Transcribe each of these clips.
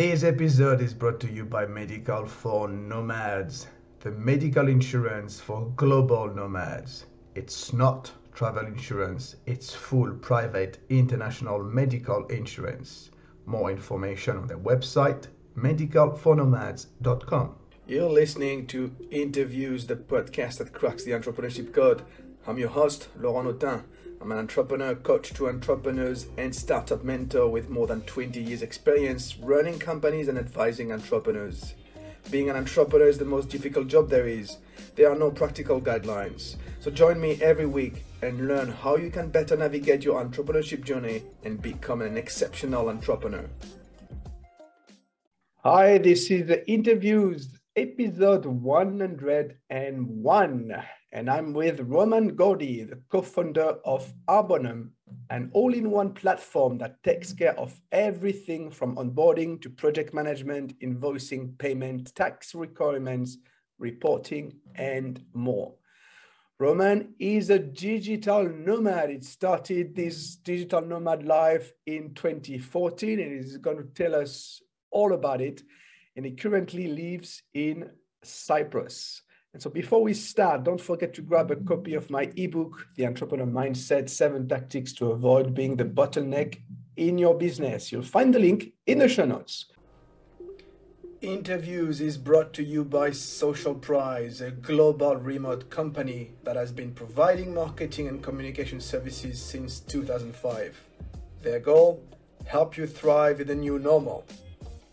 This episode is brought to you by Medical for Nomads, the medical insurance for global nomads. It's not travel insurance, it's full private international medical insurance. More information on their website, medicalfornomads.com. You're listening to Interviews, the podcast that cracks the entrepreneurship code. I'm your host, Laurent Notin. I'm an entrepreneur, coach to entrepreneurs, and startup mentor with more than 20 years' experience running companies and advising entrepreneurs. Being an entrepreneur is the most difficult job there is. There are no practical guidelines. So join me every week and learn how you can better navigate your entrepreneurship journey and become an exceptional entrepreneur. Hi, this is the interviews episode 101 and I'm with Roman Gordy, the co-founder of Arbonum, an all-in-one platform that takes care of everything from onboarding to project management, invoicing, payment, tax requirements, reporting, and more. Roman is a digital nomad. It started this digital nomad life in 2014 and he's going to tell us all about it. And he currently lives in Cyprus. And so before we start, don't forget to grab a copy of my ebook, The Entrepreneur Mindset Seven Tactics to Avoid Being the Bottleneck in Your Business. You'll find the link in the show notes. Interviews is brought to you by Social Prize, a global remote company that has been providing marketing and communication services since 2005. Their goal? Help you thrive in the new normal.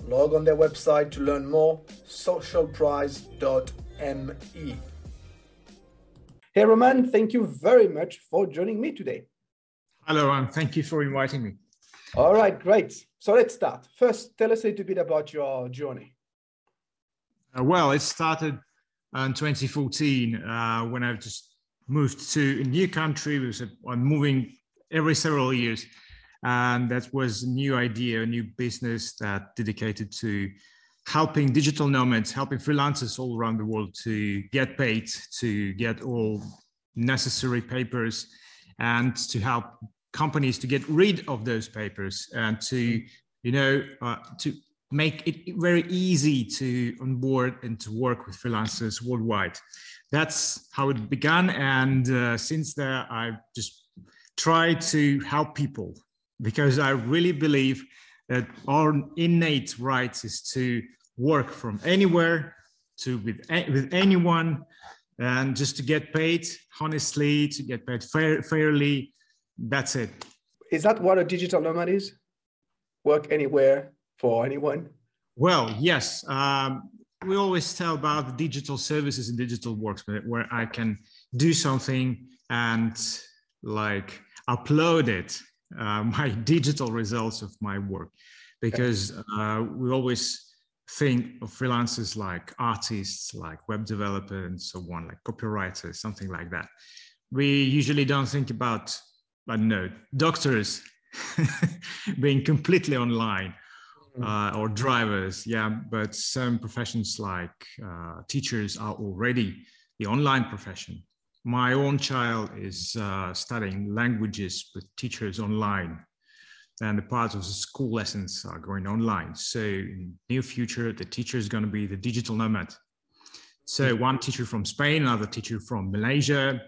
Log on their website to learn more, socialprize.com ME. Hey, Roman, thank you very much for joining me today. Hello, and thank you for inviting me. All right, great. So let's start. First, tell us a little bit about your journey. Uh, well, it started in 2014 uh, when I just moved to a new country. I'm moving every several years. And that was a new idea, a new business that dedicated to helping digital nomads, helping freelancers all around the world to get paid, to get all necessary papers, and to help companies to get rid of those papers and to, you know, uh, to make it very easy to onboard and to work with freelancers worldwide. That's how it began, and uh, since there, I've just tried to help people because I really believe that our innate right is to work from anywhere to with, with anyone and just to get paid honestly, to get paid fair, fairly. That's it. Is that what a digital nomad is? Work anywhere for anyone? Well, yes. Um, we always tell about the digital services and digital works where I can do something and like upload it, uh, my digital results of my work, because uh, we always think of freelancers like artists, like web developers, and so on, like copywriters, something like that. We usually don't think about, I don't know, doctors being completely online mm. uh, or drivers. Yeah, but some professions like uh, teachers are already the online profession. My own child is uh, studying languages with teachers online and the parts of the school lessons are going online. So in near future, the teacher is going to be the digital nomad. So one teacher from Spain, another teacher from Malaysia.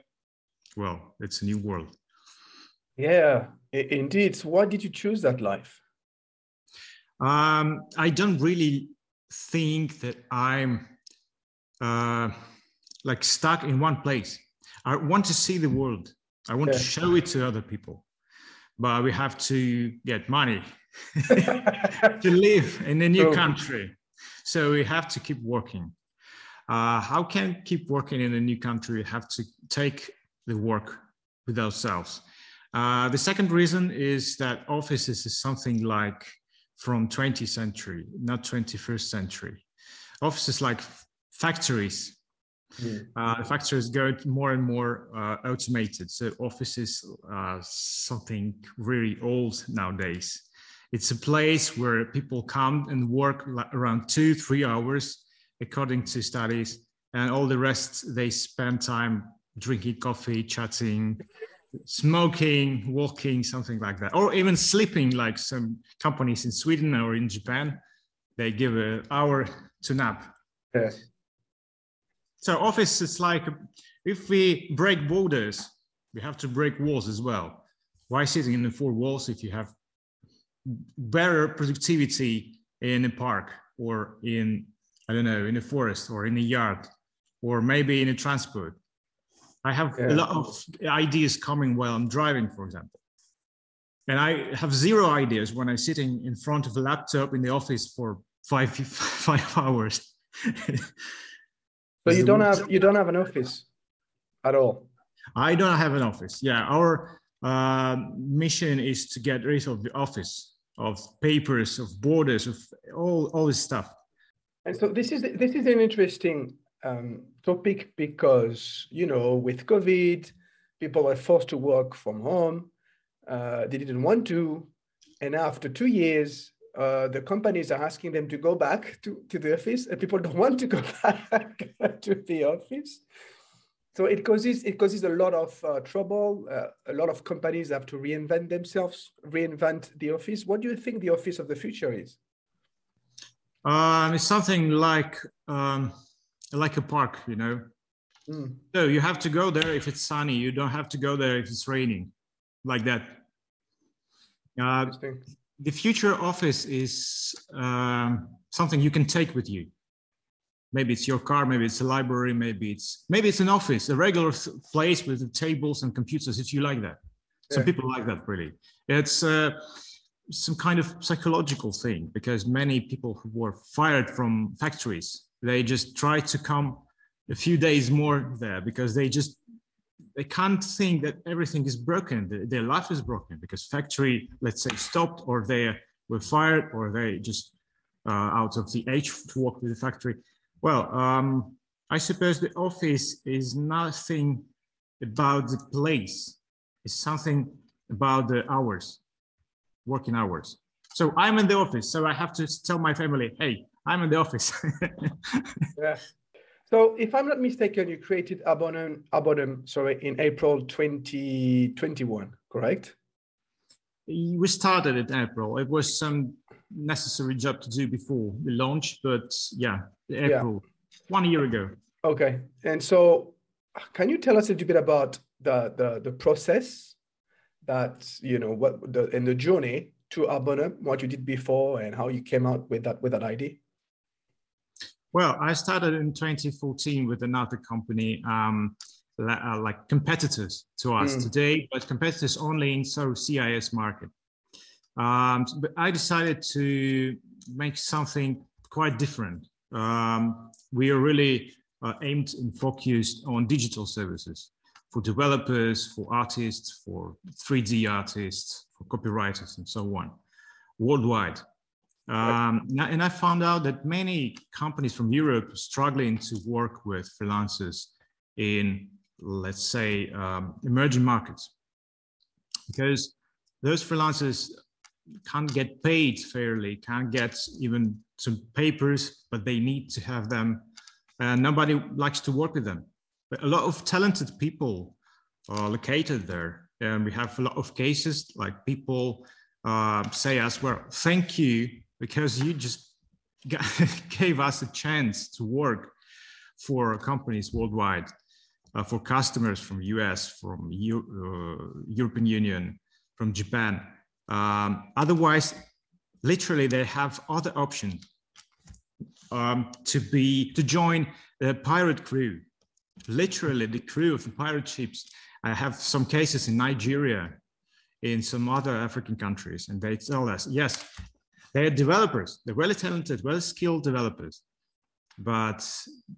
Well, it's a new world. Yeah, indeed. So why did you choose that life? Um, I don't really think that I'm uh, like stuck in one place. I want to see the world. I want yeah. to show it to other people but we have to get money to live in a new country. So we have to keep working. Uh, how can keep working in a new country? We have to take the work with ourselves. Uh, the second reason is that offices is something like from 20th century, not 21st century. Offices like factories Mm. Uh, factories go more and more uh, automated. So offices are something really old nowadays. It's a place where people come and work around two, three hours, according to studies, and all the rest they spend time drinking coffee, chatting, smoking, walking, something like that, or even sleeping, like some companies in Sweden or in Japan. they give an hour to nap. Yes. So office is like if we break borders, we have to break walls as well. Why sitting in the four walls if you have better productivity in a park or in I don't know in a forest or in a yard or maybe in a transport? I have yeah. a lot of ideas coming while I'm driving, for example. And I have zero ideas when I'm sitting in front of a laptop in the office for five five hours. So you don't have you don't have an office at all. I don't have an office. Yeah, our uh, mission is to get rid of the office, of papers, of borders, of all all this stuff. And so this is this is an interesting um, topic because you know with COVID, people are forced to work from home. Uh, they didn't want to, and after two years, uh, the companies are asking them to go back to, to the office and people don't want to go back to the office. So it causes it causes a lot of uh, trouble. Uh, a lot of companies have to reinvent themselves reinvent the office. What do you think the office of the future is? Um, it's something like um, like a park you know? Mm. so you have to go there if it's sunny. You don't have to go there if it's raining like that. Uh, the future office is um, something you can take with you. Maybe it's your car, maybe it's a library, maybe it's maybe it's an office, a regular place with tables and computers. If you like that, some people like that. Really, it's uh, some kind of psychological thing because many people who were fired from factories they just try to come a few days more there because they just they can't think that everything is broken. Their life is broken because factory, let's say, stopped or they were fired or they just uh, out of the age to work with the factory. Well, um, I suppose the office is nothing about the place. It's something about the hours, working hours. So I'm in the office, so I have to tell my family, hey, I'm in the office. yeah. So if I'm not mistaken, you created Arbonum, Arbonum sorry, in April 2021, correct? We started in April. It was some necessary job to do before the launch, but yeah, April, yeah. one year ago. Okay. And so can you tell us a little bit about the, the, the process that, you know, what the, in the journey to Arbonum, what you did before and how you came out with that, with that idea? Well, I started in 2014 with another company, um, uh, like competitors to us mm. today, but competitors only in so CIS market. Um, but I decided to make something quite different. Um, we are really uh, aimed and focused on digital services for developers, for artists, for 3D artists, for copywriters, and so on, worldwide. Um, and I found out that many companies from Europe struggling to work with freelancers in, let's say, um, emerging markets, because those freelancers can't get paid fairly, can't get even some papers, but they need to have them. And nobody likes to work with them. But a lot of talented people are located there. And we have a lot of cases like people uh, say us, well, thank you because you just gave us a chance to work for companies worldwide, uh, for customers from US, from U uh, European Union, from Japan. Um, otherwise, literally, they have other options um, to be to join the pirate crew. Literally, the crew of the pirate ships. I have some cases in Nigeria, in some other African countries, and they tell us, yes, they're developers, they're really talented, well skilled developers, but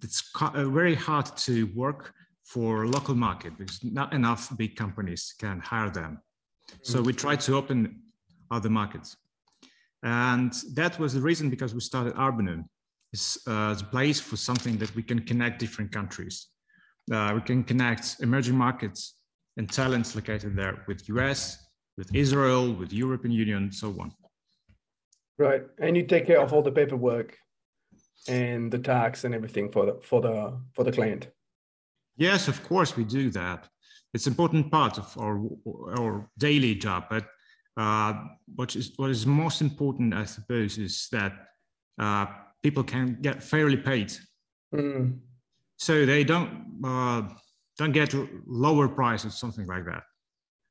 it's uh, very hard to work for local market because not enough big companies can hire them. So we try to open other markets. And that was the reason because we started Arbonum. It's uh, a place for something that we can connect different countries. Uh, we can connect emerging markets and talents located there with US, with Israel, with European Union, and so on. Right, and you take care of all the paperwork and the tax and everything for the for the for the client. Yes, of course we do that. It's important part of our our daily job. But uh, what is what is most important, I suppose, is that uh, people can get fairly paid. Mm. So they don't uh, don't get lower prices, something like that.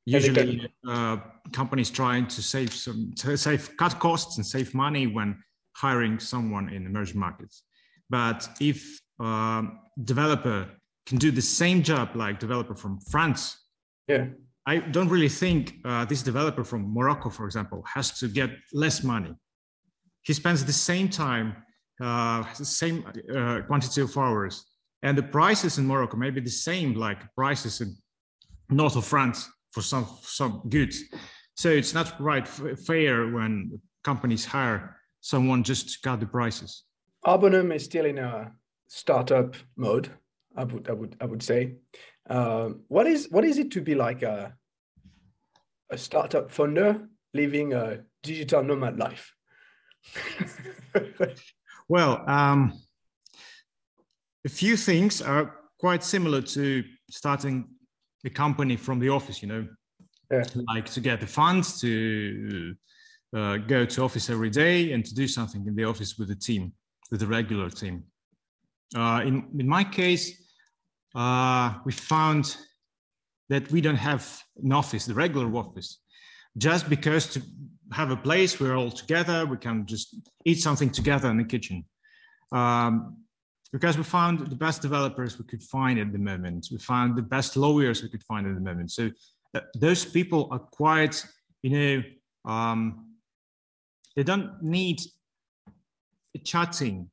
Usually, uh, companies trying to save some, to save, cut costs and save money when hiring someone in emerging markets. But if um, developer can do the same job like developer from France, yeah, I don't really think uh, this developer from Morocco, for example, has to get less money. He spends the same time, uh, the same uh, quantity of hours, and the prices in Morocco may be the same like prices in north of France for some some goods. So it's not right fair when companies hire someone just to cut the prices. Arbonum is still in a startup mode. I would I would I would say. Uh, what is what is it to be like a a startup founder living a digital nomad life? well, um, a few things are quite similar to starting a company from the office. You know, yeah. like to get the funds to uh, go to office every day and to do something in the office with the team, with the regular team. Uh, in in my case, uh, we found that we don't have an office, the regular office, just because to have a place where all together we can just eat something together in the kitchen. Um, because we found the best developers we could find at the moment. We found the best lawyers we could find at the moment. So uh, those people are quite, you know, um, they don't need chatting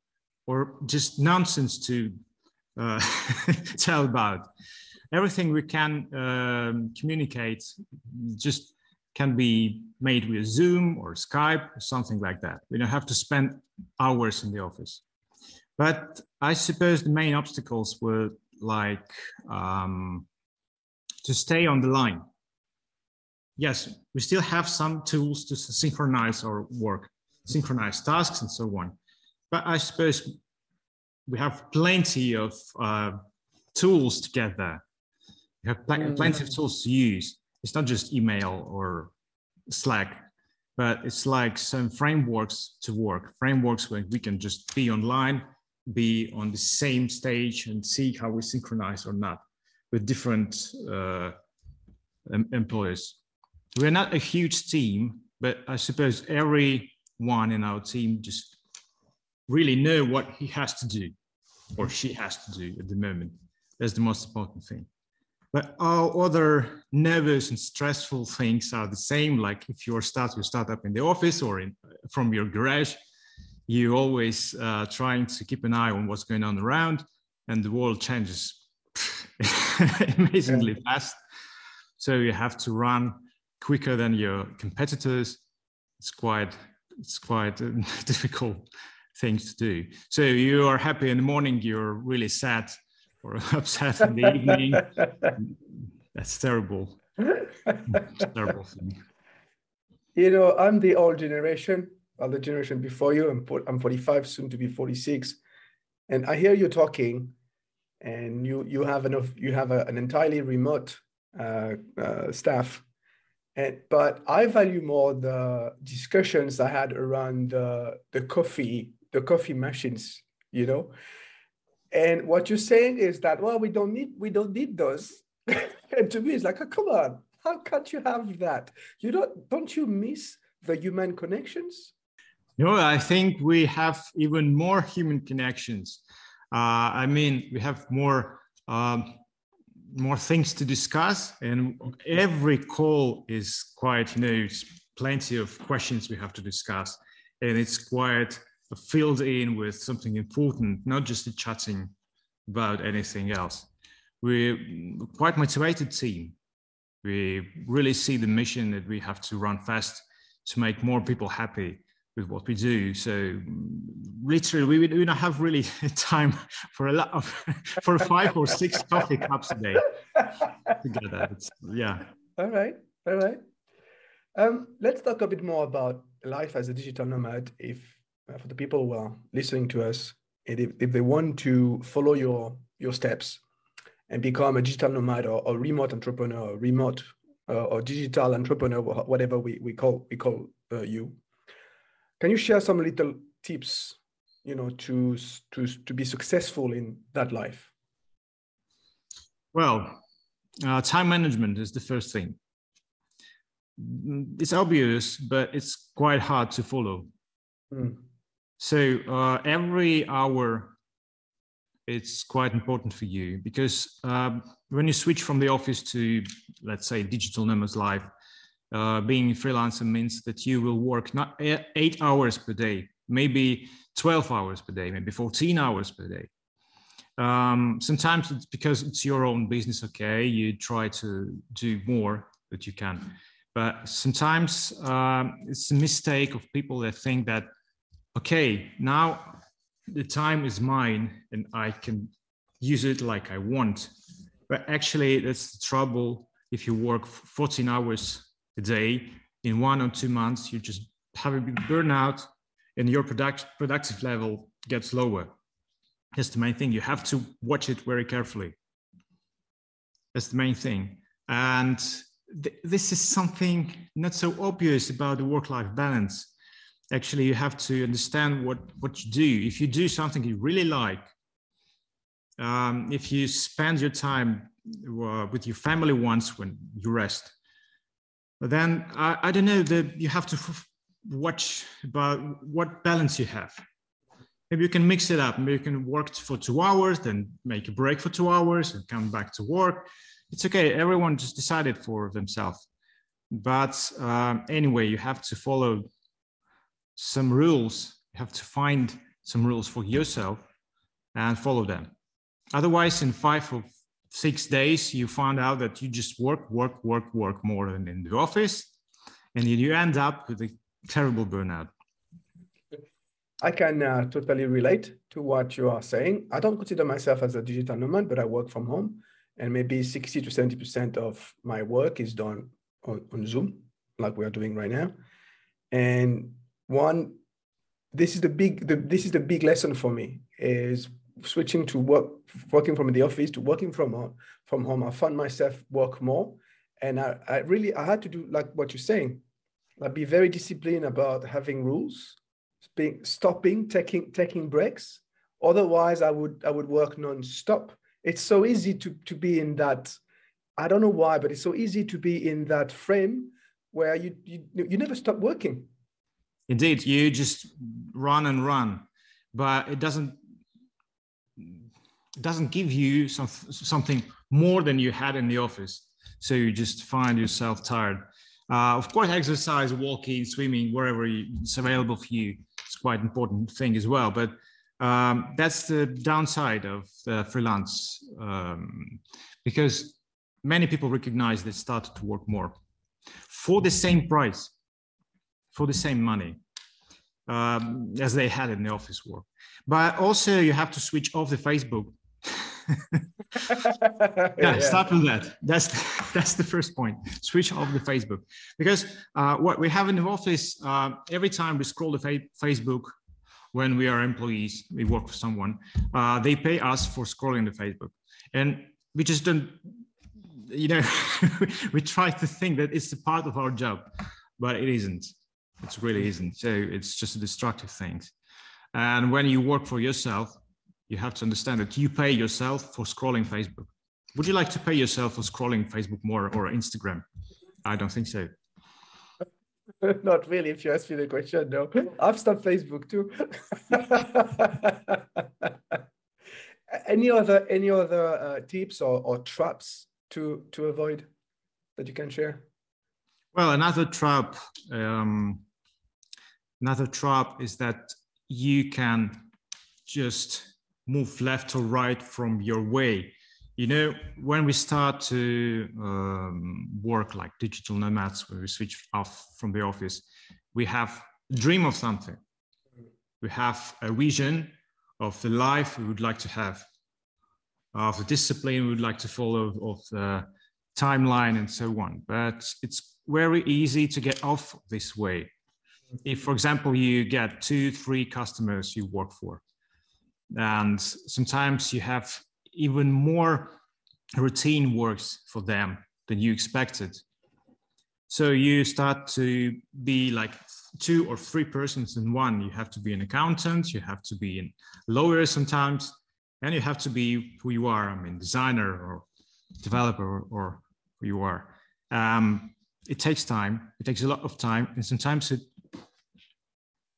or just nonsense to uh, tell about. Everything we can um, communicate just can be made with Zoom or Skype or something like that. We don't have to spend hours in the office. But I suppose the main obstacles were like um, to stay on the line. Yes, we still have some tools to synchronize our work, synchronize tasks and so on. But I suppose we have plenty of uh, tools to get there. We have pl mm. plenty of tools to use. It's not just email or Slack, but it's like some frameworks to work, frameworks where we can just be online, be on the same stage and see how we synchronize or not with different uh, employees. We're not a huge team, but I suppose everyone in our team just really know what he has to do or she has to do at the moment. That's the most important thing. But all other nervous and stressful things are the same. Like if you start your startup in the office or in, from your garage, you always uh, trying to keep an eye on what's going on around, and the world changes amazingly yeah. fast. So you have to run quicker than your competitors. It's quite it's quite a difficult things to do. So you are happy in the morning, you're really sad or upset in the evening. That's terrible. terrible thing. You know, I'm the old generation, or the generation before you. I'm, I'm 45, soon to be 46. And I hear you talking, and you you have enough, you have a, an entirely remote uh, uh, staff. And, but I value more the discussions I had around the, the coffee the coffee machines, you know. And what you're saying is that well, we don't need we don't need those. and to me, it's like, oh, come on, how can't you have that? You don't don't you miss the human connections? No, I think we have even more human connections. Uh, I mean, we have more um, more things to discuss, and every call is quite you know plenty of questions we have to discuss, and it's quite filled in with something important, not just the chatting about anything else. We're quite motivated team. We really see the mission that we have to run fast to make more people happy with what we do. So literally, we, we don't have really time for a lot of for five or six coffee cups a day together. It's, yeah. All right. All right. Um, let's talk a bit more about life as a digital nomad. If uh, for the people who are listening to us, and if, if they want to follow your your steps and become a digital nomad or a remote entrepreneur, or remote uh, or digital entrepreneur, whatever we, we call we call uh, you, can you share some little tips you know, to to to be successful in that life? Well, uh, time management is the first thing. It's obvious, but it's quite hard to follow. Mm. So uh, every hour, it's quite important for you because um, when you switch from the office to, let's say, digital nomads life, uh, being a freelancer means that you will work not eight hours per day, maybe 12 hours per day, maybe 14 hours per day. Um, sometimes it's because it's your own business, okay, you try to do more that you can. But sometimes um, it's a mistake of people that think that, okay, now the time is mine and I can use it like I want. But actually, that's the trouble if you work 14 hours a day in one or two months, you just have a burnout and your product, productive level gets lower. That's the main thing. You have to watch it very carefully. That's the main thing. And th- this is something not so obvious about the work-life balance. Actually, you have to understand what, what you do. If you do something you really like, um, if you spend your time uh, with your family once when you rest, then I, I don't know that you have to watch about what balance you have maybe you can mix it up. Maybe you can work for two hours, then make a break for two hours and come back to work. It's okay. Everyone just decided for themselves. But um, anyway, you have to follow some rules. You have to find some rules for yourself and follow them. Otherwise, in five or six days, you find out that you just work, work, work, work more than in the office. And you end up with a terrible burnout. I can uh, totally relate to what you are saying. I don't consider myself as a digital nomad, but I work from home, and maybe 60 to 70% of my work is done on, on Zoom, like we are doing right now. And one, this is the big, the, this is the big lesson for me is switching to work, working from the office to working from home. From home, I found myself work more, and I, I really I had to do like what you're saying, like be very disciplined about having rules being stopping, taking taking breaks. Otherwise, I would I would work non-stop. It's so easy to to be in that. I don't know why, but it's so easy to be in that frame where you you, you never stop working. Indeed, you just run and run, but it doesn't doesn't give you some, something more than you had in the office. So you just find yourself tired. Uh, of course, exercise, walking, swimming, wherever you, it's available for you, it's quite important thing as well. But um, that's the downside of freelance um, because many people recognize they started to work more for the same price, for the same money um, as they had in the office work. But also, you have to switch off the Facebook yeah, yeah, start with that. That's that's the first point. Switch off the Facebook because uh, what we have in the office uh, every time we scroll the fa- Facebook when we are employees, we work for someone. Uh, they pay us for scrolling the Facebook, and we just don't. You know, we try to think that it's a part of our job, but it isn't. It really isn't. So it's just a destructive thing. And when you work for yourself, you have to understand that you pay yourself for scrolling Facebook. Would you like to pay yourself for scrolling Facebook more or Instagram? I don't think so. Not really. If you ask me the question, no. I've stopped Facebook too. any other any other uh, tips or, or traps to to avoid that you can share? Well, another trap, um, another trap is that you can just move left or right from your way. You know, when we start to um, work like digital nomads, when we switch off from the office, we have a dream of something. We have a vision of the life we would like to have, of the discipline we would like to follow, of the timeline and so on. But it's very easy to get off this way. If, for example, you get two, three customers you work for, and sometimes you have even more routine works for them than you expected so you start to be like two or three persons in one. You have to be an accountant, you have to be a lawyer sometimes, and you have to be who you are. I mean, designer or developer or, who you are. Um, it takes time. It takes a lot of time, and sometimes it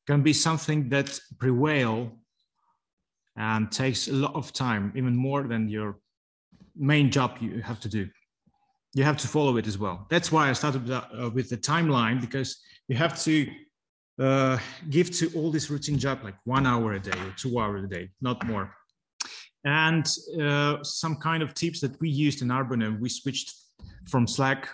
can be something that prevail and takes a lot of time, even more than your main job you have to do. You have to follow it as well. That's why I started uh, with the timeline because you have to uh, give to all this routine job like one hour a day or two hours a day, not more. And uh, some kind of tips that we used in Arbonum, we switched from Slack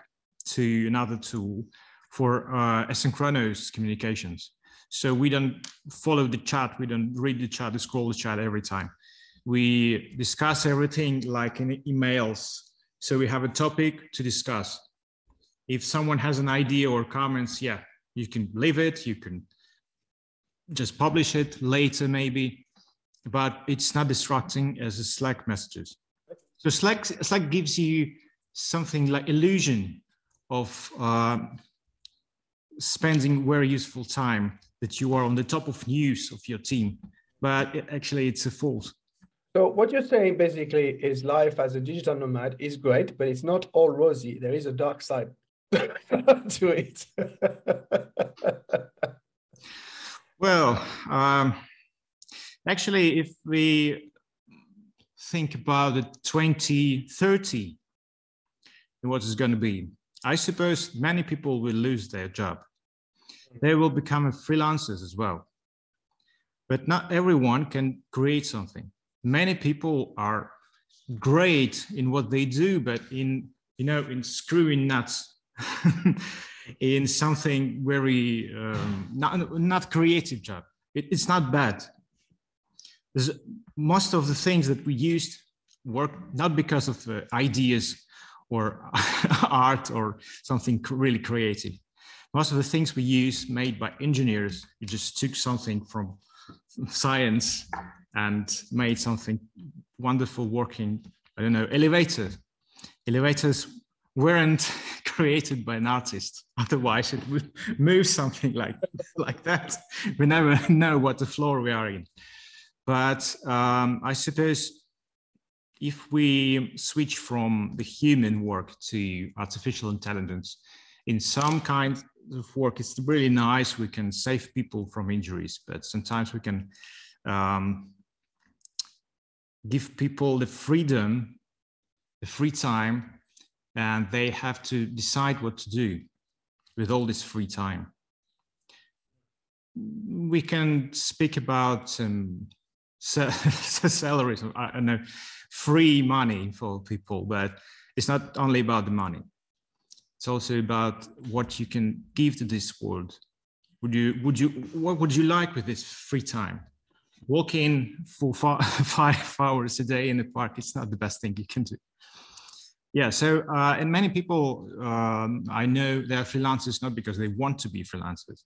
to another tool for uh, asynchronous communications. So we don't follow the chat, we don't read the chat, scroll the chat every time. We discuss everything like in emails. So we have a topic to discuss. If someone has an idea or comments, yeah, you can leave it, you can just publish it later maybe, but it's not distracting as a Slack messages. So Slack, Slack gives you something like illusion of uh, spending very useful time that you are on the top of news of your team, but it, actually it's a false. So what you're saying basically is life as a digital nomad is great, but it's not all rosy. There is a dark side to it. well, um, actually, if we think about the 2030 and what is going to be, I suppose many people will lose their job they will become freelancers as well. But not everyone can create something. Many people are great in what they do, but in you know in screwing nuts, in something very um, not not creative job. It, it's not bad. There's, most of the things that we used work not because of uh, ideas or art or something really creative most of the things we use made by engineers, you just took something from science and made something wonderful working. I don't know, elevators. Elevators weren't created by an artist. Otherwise, it would move something like, like that. We never know what the floor we are in. But um, I suppose if we switch from the human work to artificial intelligence in some kind work is really nice. We can save people from injuries, but sometimes we can um, give people the freedom, the free time, and they have to decide what to do with all this free time. We can speak about um, salaries, I don't know, free money for people, but it's not only about the money it's also about what you can give to this world. Would you, would you, what would you like with this free time? Walking for five hours a day in the park, it's not the best thing you can do. Yeah, so uh, and many people um, I know they're freelancers not because they want to be freelancers,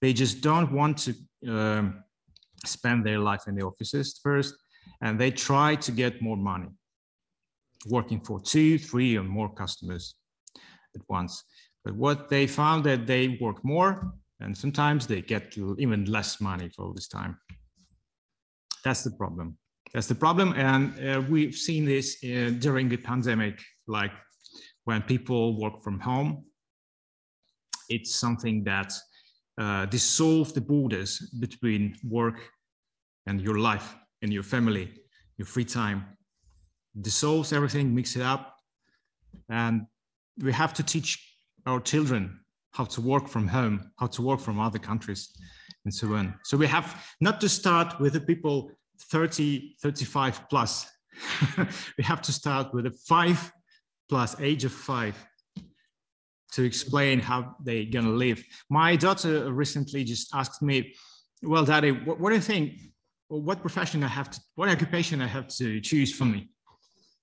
they just don't want to um, spend their life in the offices first, and they try to get more money, working for two, three, or more customers at once. But what they found that they work more and sometimes they get even less money for all this time. That's the problem. That's the problem. And uh, we've seen this uh, during the pandemic, like when people work from home, it's something that uh, dissolve the borders between work and your life and your family, your free time. Dissolves everything, mix it up, and we have to teach our children how to work from home, how to work from other countries, and so on. So we have not to start with the people 30, 35 plus. we have to start with a five plus age of five to explain how they're going to live. My daughter recently just asked me, well, daddy, what, what do you think? What profession I have to, what occupation I have to choose for me?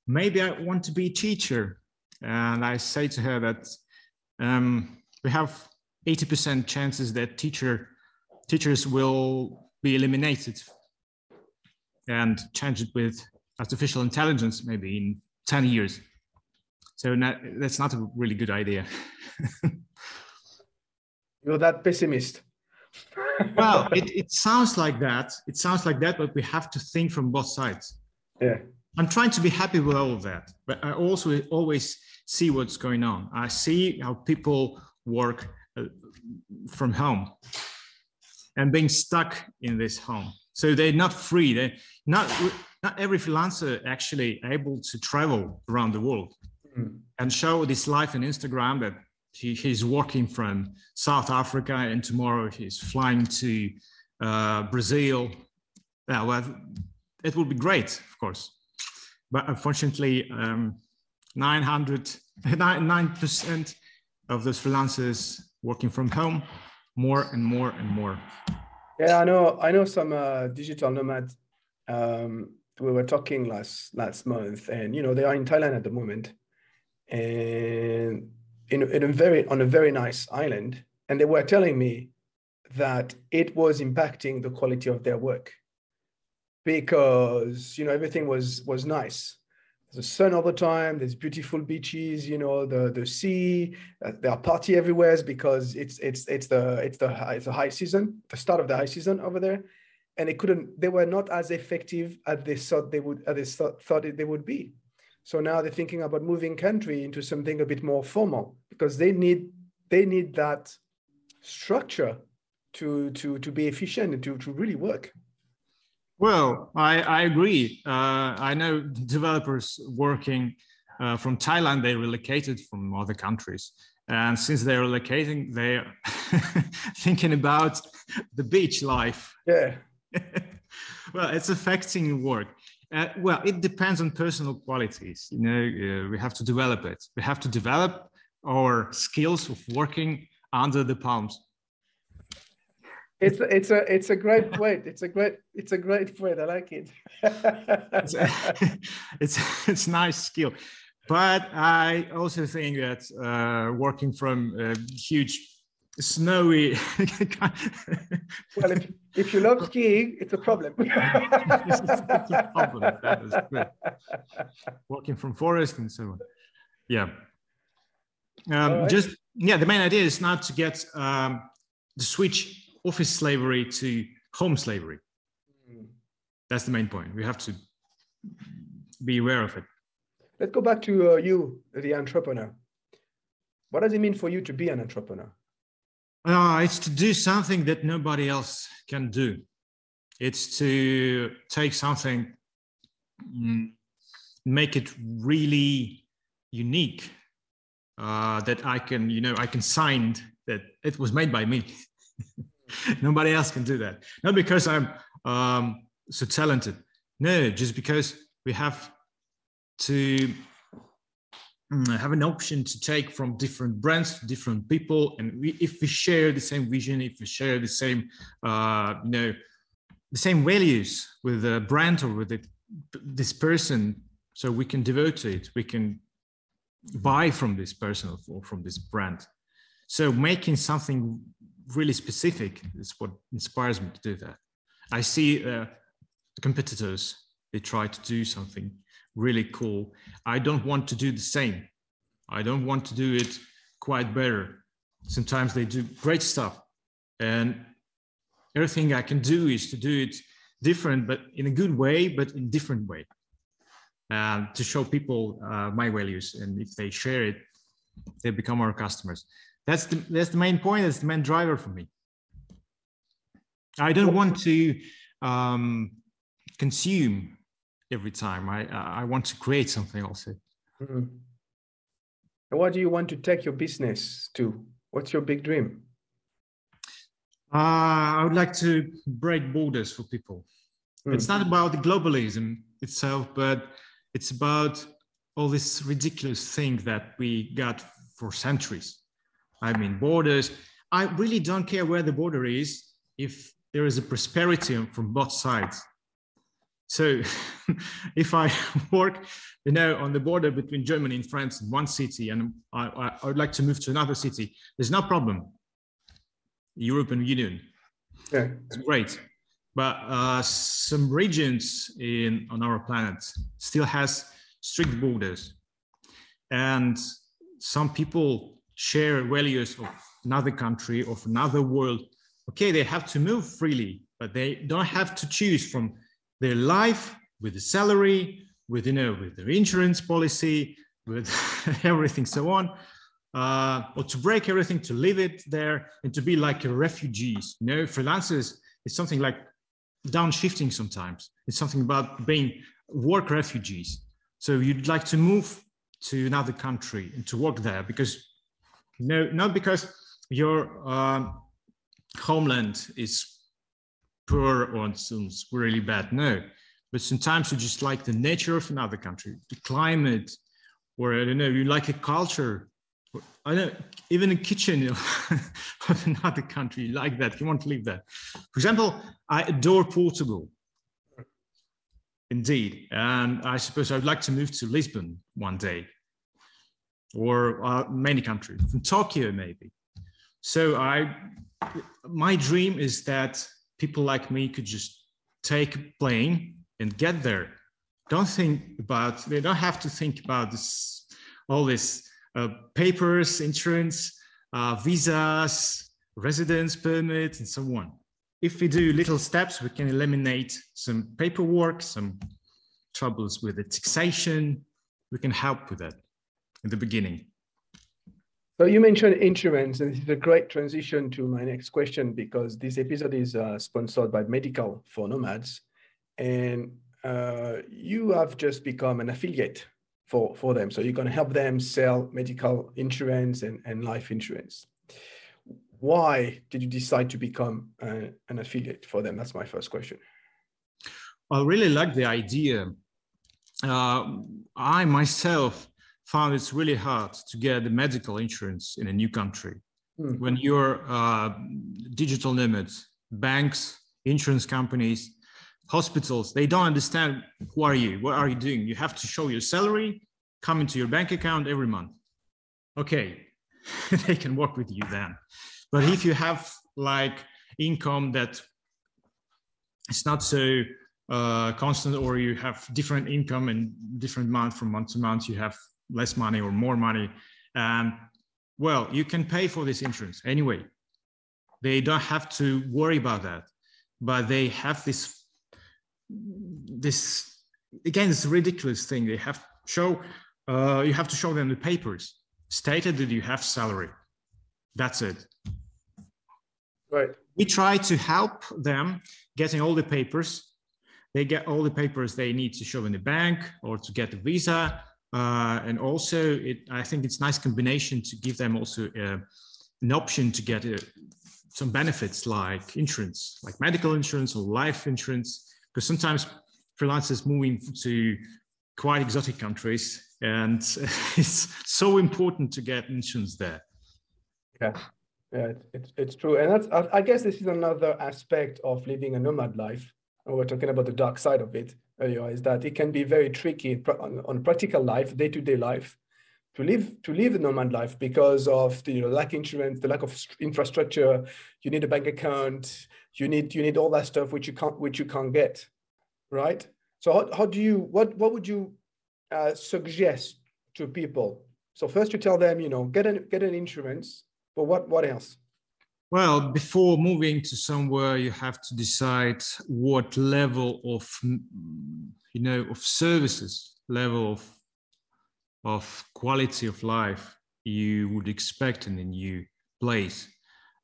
Maybe I want to be a teacher and I say to her that um, we have 80% chances that teacher teachers will be eliminated and change it with artificial intelligence maybe in 10 years. So not, that's not a really good idea. You're that pessimist. well, it, it sounds like that. It sounds like that, but we have to think from both sides. Yeah. I'm trying to be happy with all of that, but I also always see what's going on. I see how people work uh, from home and being stuck in this home. So they're not free. They not not every freelancer actually able to travel around the world mm. and show this life on Instagram that he, he's working from South Africa and tomorrow he's flying to uh, Brazil. Yeah, well, it would be great, of course. But unfortunately, um, 900, 9% of those freelancers working from home, more and more and more. Yeah, I know. I know some uh, digital nomads. Um, we were talking last last month, and you know they are in Thailand at the moment, and in, in a very on a very nice island, and they were telling me that it was impacting the quality of their work because you know everything was was nice. The sun all the time there's beautiful beaches you know the the sea uh, there are party everywhere because it's it's it's the it's the it's the high season the start of the high season over there. And they couldn't they were not as effective as they thought they would as they thought, thought they would be. So now they're thinking about moving country into something a bit more formal because they need they need that structure to to to be efficient and to to really work well, I, I agree. Uh, I know developers working uh, from Thailand, they relocated from other countries. And since they're relocating, they're thinking about the beach life. Yeah. well, it's affecting work. Uh, well, it depends on personal qualities. You know, uh, we have to develop it. We have to develop our skills of working under the palms it's it's a it's a great point. It's a great it's a great point. I like it. it's, it's it's nice skill, but I also think that uh, working from a huge snowy. well, if, if you love skiing, it's a problem. it's a problem. That is. Working from forest and so on. Yeah. Um, right. Just yeah, the main idea is not to get um, the switch office slavery to home slavery. Mm. That's the main point. We have to be aware of it. Let's go back to uh, you, the entrepreneur. What does it mean for you to be an entrepreneur? Uh, it's to do something that nobody else can do. It's to take something, mm, make it really unique. Uh, that I can, you know, I can sign that it was made by me. Nobody else can do that. Not because I'm um, so talented. No, just because we have to mm, have an option to take from different brands, different people, and we, if we share the same vision, if we share the same, uh, you know, the same values with a brand or with this person, so we can devote to it. We can buy from this person or from this brand. So making something really specific is what inspires me to do that. I see uh, competitors, they try to do something really cool. I don't want to do the same. I don't want to do it quite better. Sometimes they do great stuff. And everything I can do is to do it different, but in a good way, but in different way. Uh, to show people uh, my values. And if they share it, they become our customers that's the that's the main point that's the main driver for me. I don't want to um, consume every time. I i want to create something also. Mm-hmm. and what do you want to take your business to? What's your big dream? Uh, i would like to break borders for people. Mm. it's not about the globalism itself but it's about all this ridiculous thing that we got for centuries I mean, borders. I really don't care where the border is if there is a prosperity from both sides. So if I work, you know, on the border between Germany and France in one city, and I, I would like to move to another city, there's no problem. European Union, yeah. it's great. But uh, some regions in on our planet still has strict borders, and some people share values of another country, of another world okay, they have to move freely, but they don't have to choose from their life with the salary, with you know, with their insurance policy, with everything so on, uh, or to break everything, to leave it there, and to be like refugees. You know, freelancers is something like downshifting sometimes. It's something about being work refugees. So you'd like to move to another country and to work there because no, not because your um, homeland is poor or it's really bad. No, but sometimes you just like the nature of another country, the climate, or I don't know, you like a culture. I don't even a kitchen of another country like that. You want to live there. For example, I adore Portugal. Indeed, and I suppose I'd like to move to Lisbon one day, or uh, many countries, from Tokyo maybe. So I, my dream is that people like me could just take a plane and get there. Don't think about, they don't have to think about this, all this uh, papers, insurance, uh, visas, residence permits, and so on. If we do little steps, we can eliminate some paperwork, some troubles with the taxation. We can help with that in the beginning. So you mentioned insurance, and this is a great transition to my next question because this episode is uh, sponsored by Medical for Nomads, and uh, you have just become an affiliate for, for them. So you're going to help them sell medical insurance and, and life insurance. Why did you decide to become uh, an affiliate for them? That's my first question. I really like the idea. Uh, I myself found it's really hard to get the medical insurance in a new country. Mm. When you're uh, digital nomads, banks, insurance companies, hospitals, they don't understand who are you, what are you doing. You have to show your salary, come into your bank account every month. Okay, they can work with you then. But if you have like income that it's not so uh, constant or you have different income and different month from month to month, you have less money or more money. Um, well, you can pay for this insurance anyway. They don't have to worry about that, but they have this, this again, it's a ridiculous thing. They have show, uh, you have to show them the papers stated that you have salary. That's it. Right. We try to help them getting all the papers. They get all the papers they need to show in the bank or to get a visa uh, and also, it, I think it's nice combination to give them also uh, an option to get uh, some benefits like insurance, like medical insurance or life insurance, because sometimes freelancers moving to quite exotic countries, and it's so important to get insurance there. Yeah, yeah, it's, it's true, and that's I guess this is another aspect of living a nomad life. And we're talking about the dark side of it earlier is that it can be very tricky on, on practical life, day-to-day life, to live to live a nomad life because of the you know, lack insurance, the lack of infrastructure. You need a bank account. You need you need all that stuff which you can't which you can't get, right? So how, how do you what what would you uh, suggest to people? So first you tell them you know get an get an insurance, but what what else? Well, before moving to somewhere, you have to decide what level of, you know, of services, level of, of quality of life you would expect in a new place.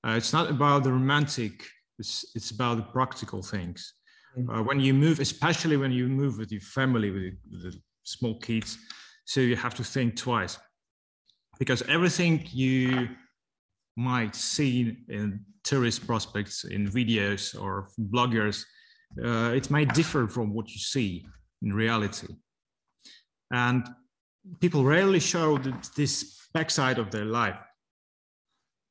Uh, it's not about the romantic, it's, it's about the practical things. Mm-hmm. Uh, when you move, especially when you move with your family, with, with the small kids, so you have to think twice because everything you might see in tourist prospects in videos or bloggers, uh, it might differ from what you see in reality. And people rarely show this backside of their life.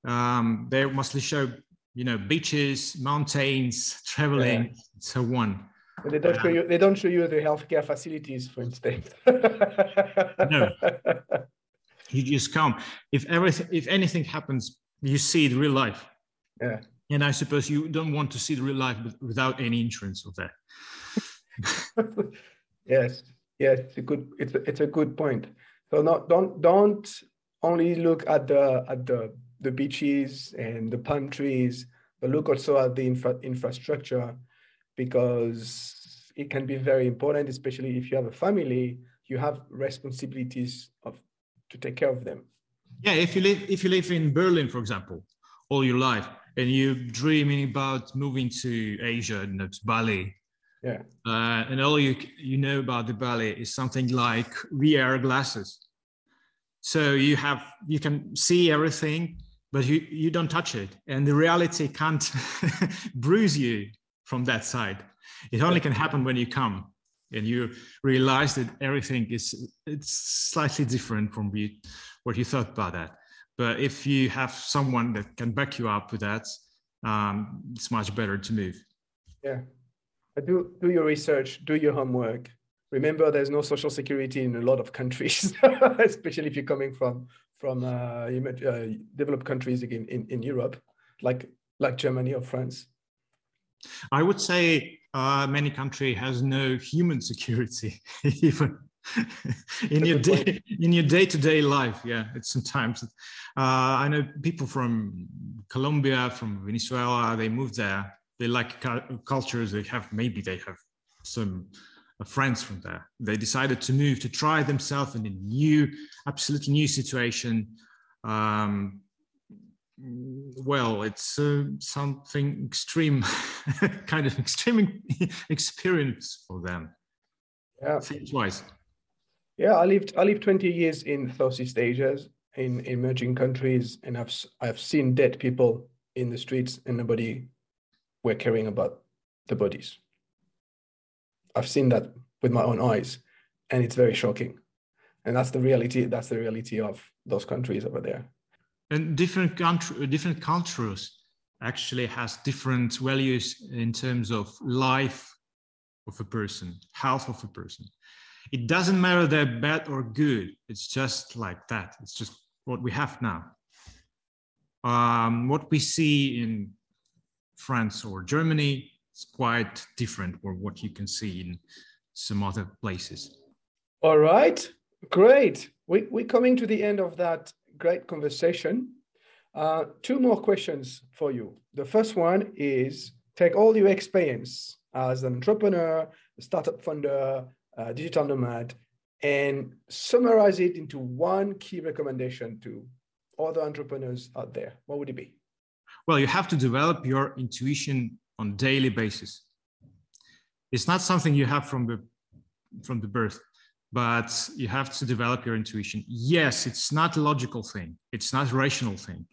Um, they mostly show, you know, beaches, mountains, traveling, yeah. so on. But they don't show you. They don't show you the healthcare facilities, for instance. no, you just come. If everything, if anything happens you see the real life. Yeah. And I suppose you don't want to see the real life without any insurance of that. yes, yes, it's a good it's a, it's a good point. So not don't don't only look at the at the the beaches and the palm trees, but look also at the infra- infrastructure because it can be very important, especially if you have a family, you have responsibilities of to take care of them. Yeah, if you live if you live in Berlin, for example, all your life, and you're dreaming about moving to Asia and to Bali, yeah, uh, and all you you know about the Bali is something like VR glasses. So you have you can see everything, but you you don't touch it, and the reality can't bruise you from that side. It only can happen when you come and you realize that everything is it's slightly different from what you thought about that. But if you have someone that can back you up with that, um, it's much better to move. Yeah, do do your research, do your homework. Remember, there's no social security in a lot of countries, especially if you're coming from from uh, uh, developed countries in, in, in Europe, like like Germany or France. I would say uh, many country has no human security even in your day in your day-to-day life yeah it's sometimes uh, i know people from colombia from venezuela they moved there they like cultures they have maybe they have some uh, friends from there they decided to move to try themselves in a new absolutely new situation um, well, it's uh, something extreme, kind of extreme experience for them. Yeah, twice. Yeah, I lived I lived twenty years in Southeast Asia, in emerging countries, and I've I've seen dead people in the streets, and nobody were caring about the bodies. I've seen that with my own eyes, and it's very shocking. And that's the reality. That's the reality of those countries over there and different country, different cultures actually has different values in terms of life of a person, health of a person. It doesn't matter they're bad or good. It's just like that. It's just what we have now. Um, what we see in France or Germany is quite different from what you can see in some other places. All right, great. We, we're coming to the end of that great conversation. Uh, two more questions for you. The first one is take all your experience as an entrepreneur, a startup funder, a digital nomad, and summarize it into one key recommendation to other entrepreneurs out there. What would it be? Well, you have to develop your intuition on daily basis. It's not something you have from the from the birth but you have to develop your intuition. Yes, it's not a logical thing, it's not rational thing,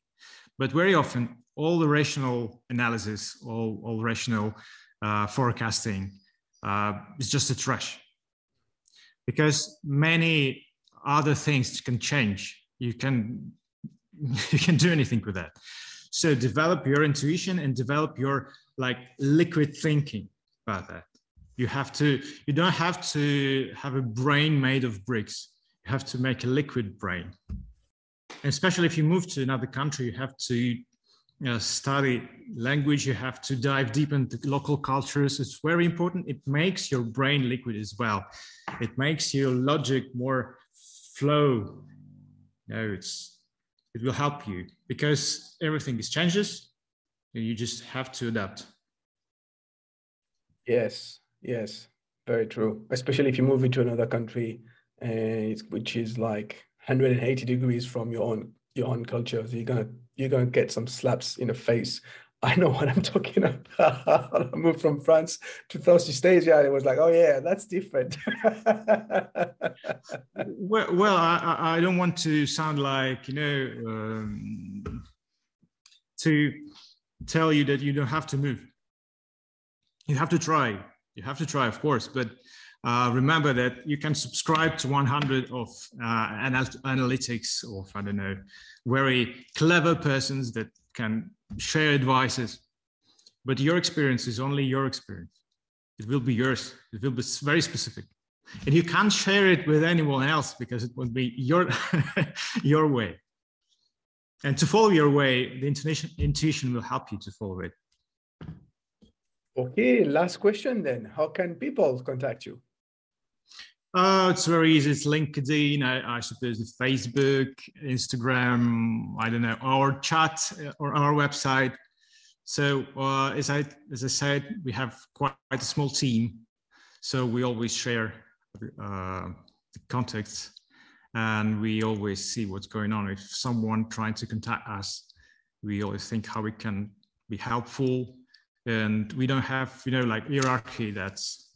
but very often all the rational analysis, all, all rational uh, forecasting uh, is just a trash because many other things can change. You can you can do anything with that. So develop your intuition and develop your like liquid thinking about that you have to you don't have to have a brain made of bricks you have to make a liquid brain and especially if you move to another country you have to know, study language you have to dive deep into local cultures. It's very important. It makes your brain liquid as well. It makes your logic more flow. You know, it's it will help you because everything is changes and you just have to adapt. Yes Yes, very true. Especially if you move into another country, uh, which is like 180 degrees from your own your own culture. So you're gonna you're gonna get some slaps in the face. I know what I'm talking about. I moved from France to Southeast Asia. It was like, oh yeah, that's different. well, well, I, I don't want to sound like you know um, to tell you that you don't have to move. You have to try you have to try, of course, but uh, remember that you can subscribe to 100 of uh, anal- analytics of, I don't know, very clever persons that can share advices. But your experience is only your experience. It will be yours. It will be very specific. And you can't share it with anyone else because it would be your, your way. And to follow your way, the intuition, intuition will help you to follow it. Okay, last question then. How can people contact you? Uh, it's very easy. It's LinkedIn, I, I suppose, Facebook, Instagram, I don't know, our chat uh, or our website. So uh, as I as I said, we have quite a small team, so we always share uh, the contacts, and we always see what's going on. If someone trying to contact us, we always think how we can be helpful, and we don't have you know like hierarchy. That's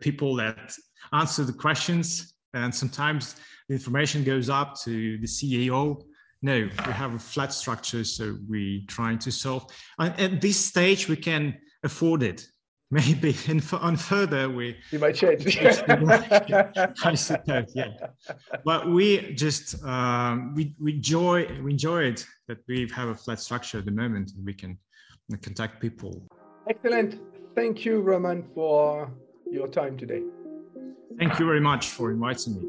people that answer the questions, and sometimes the information goes up to the CEO no, we have a flat structure, so we trying to solve. And At this stage, we can afford it. Maybe in, on further, we you might change. I suppose, yeah. But we just um, we we enjoy we enjoy it that we have a flat structure at the moment. And we can contact people. Excellent. Thank you, Roman, for your time today. Thank you very much for inviting me.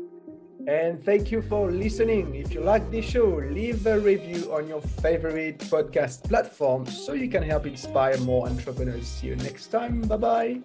And thank you for listening. If you like this show, leave a review on your favorite podcast platform so you can help inspire more entrepreneurs. See you next time. Bye bye.